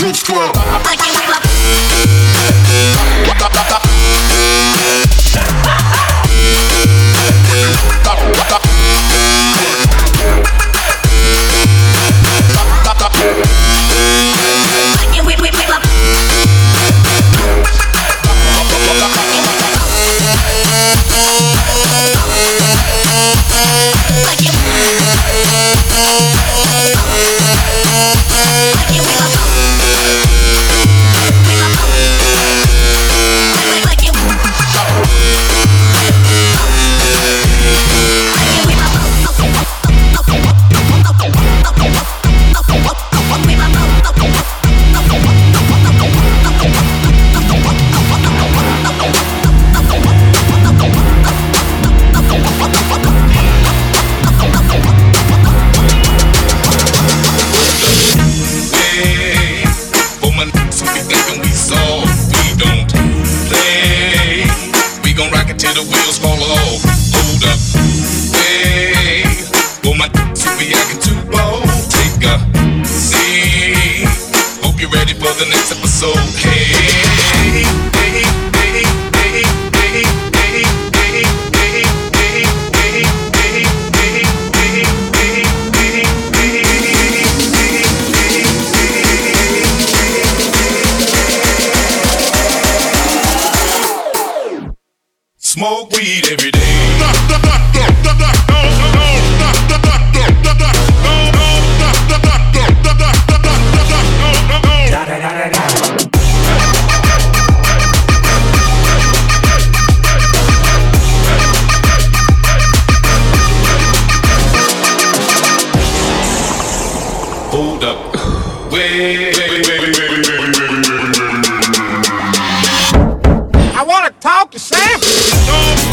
Slip square. you ready for the next episode. Hey, hey, hey, hey, hey, hey, hey, hey. Smoke weed every day. I want to talk to Sam.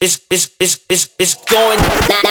it's it's it's it's it's going.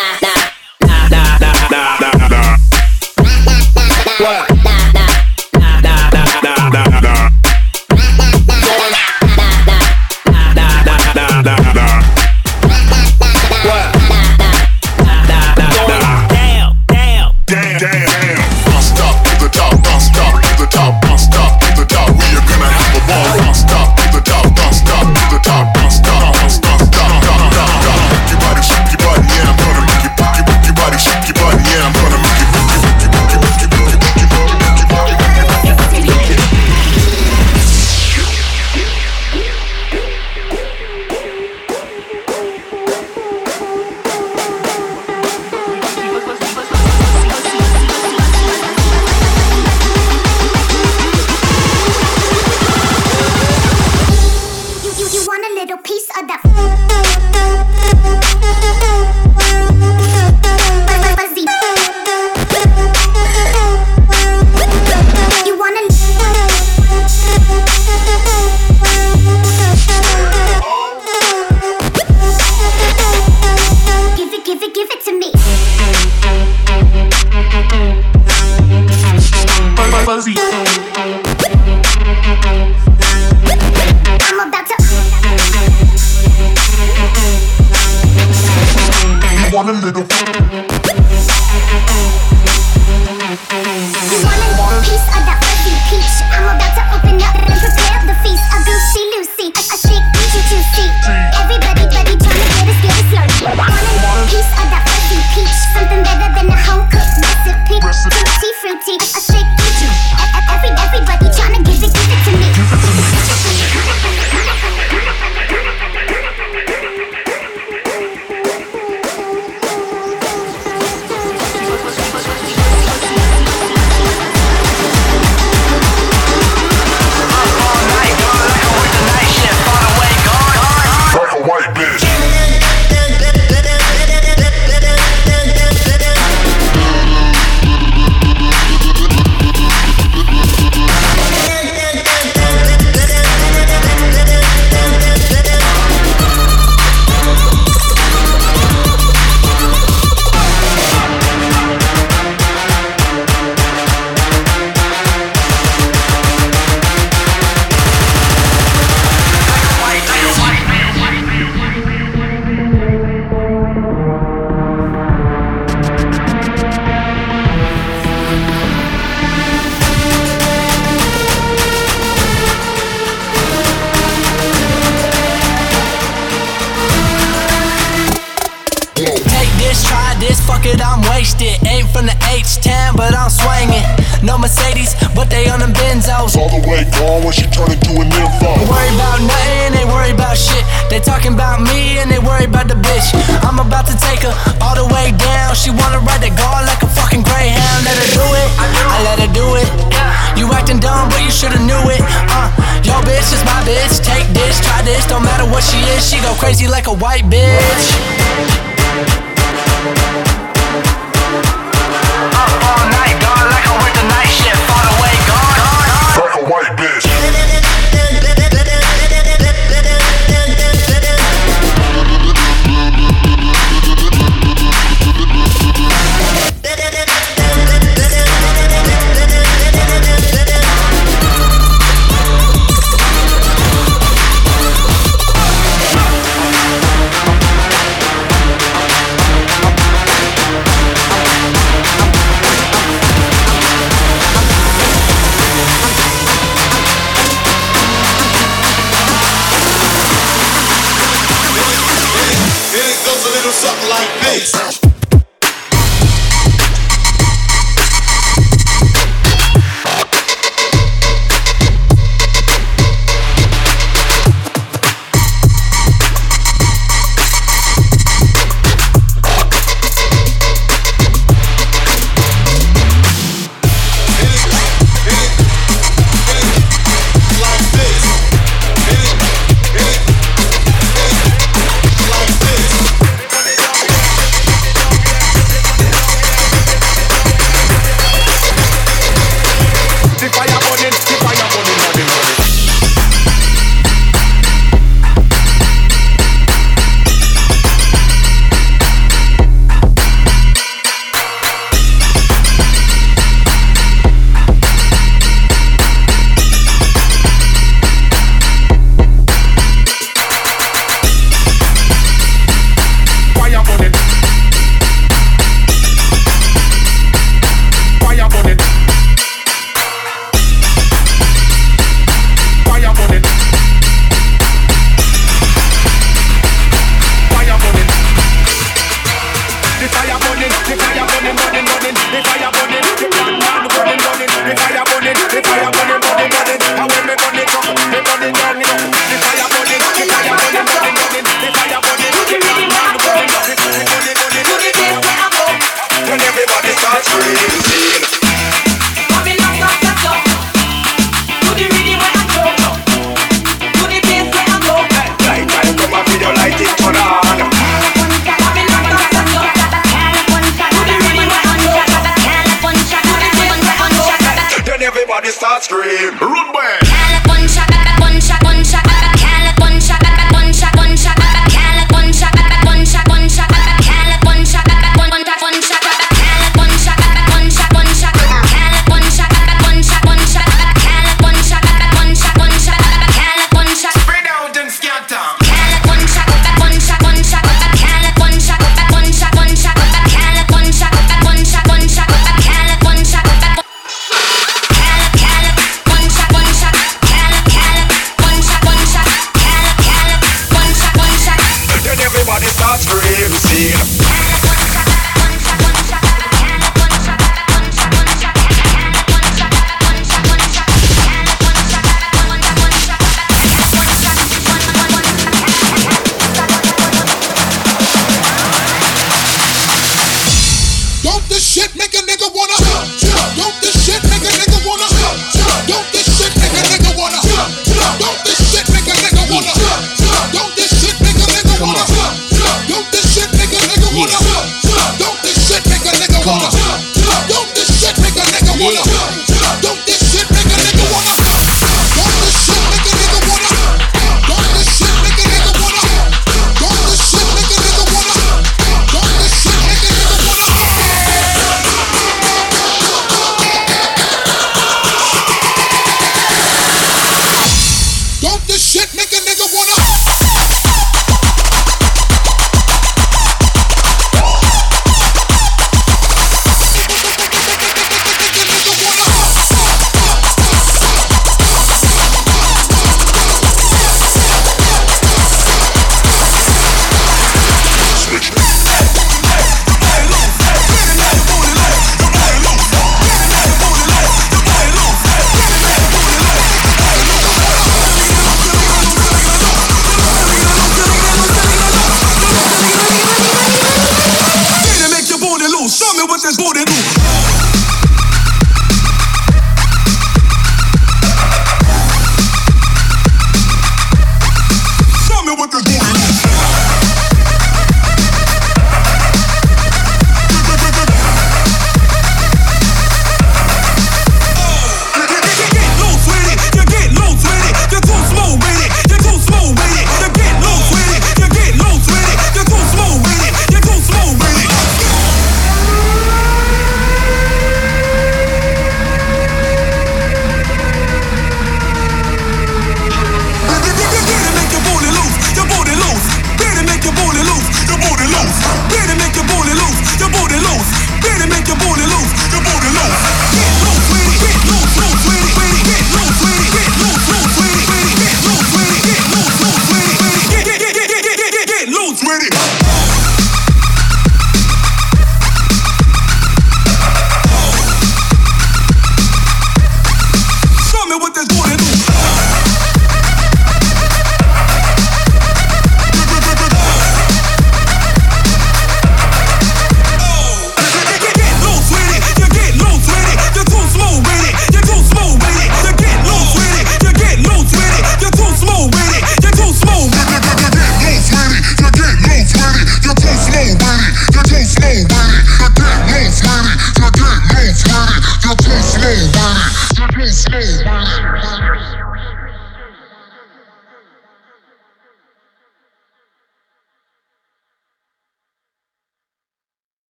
All the way gone when she turn into an nympho. They worry about nothing, they worry about shit. They talking about me and they worry about the bitch. I'm about to take her all the way down. She wanna ride that guard like a fucking greyhound. Let her do it, I let her do it. You acting dumb, but you shoulda knew it. Uh, yo, bitch, it's my bitch. Take this, try this. Don't matter what she is, she go crazy like a white bitch. goes a little something like this.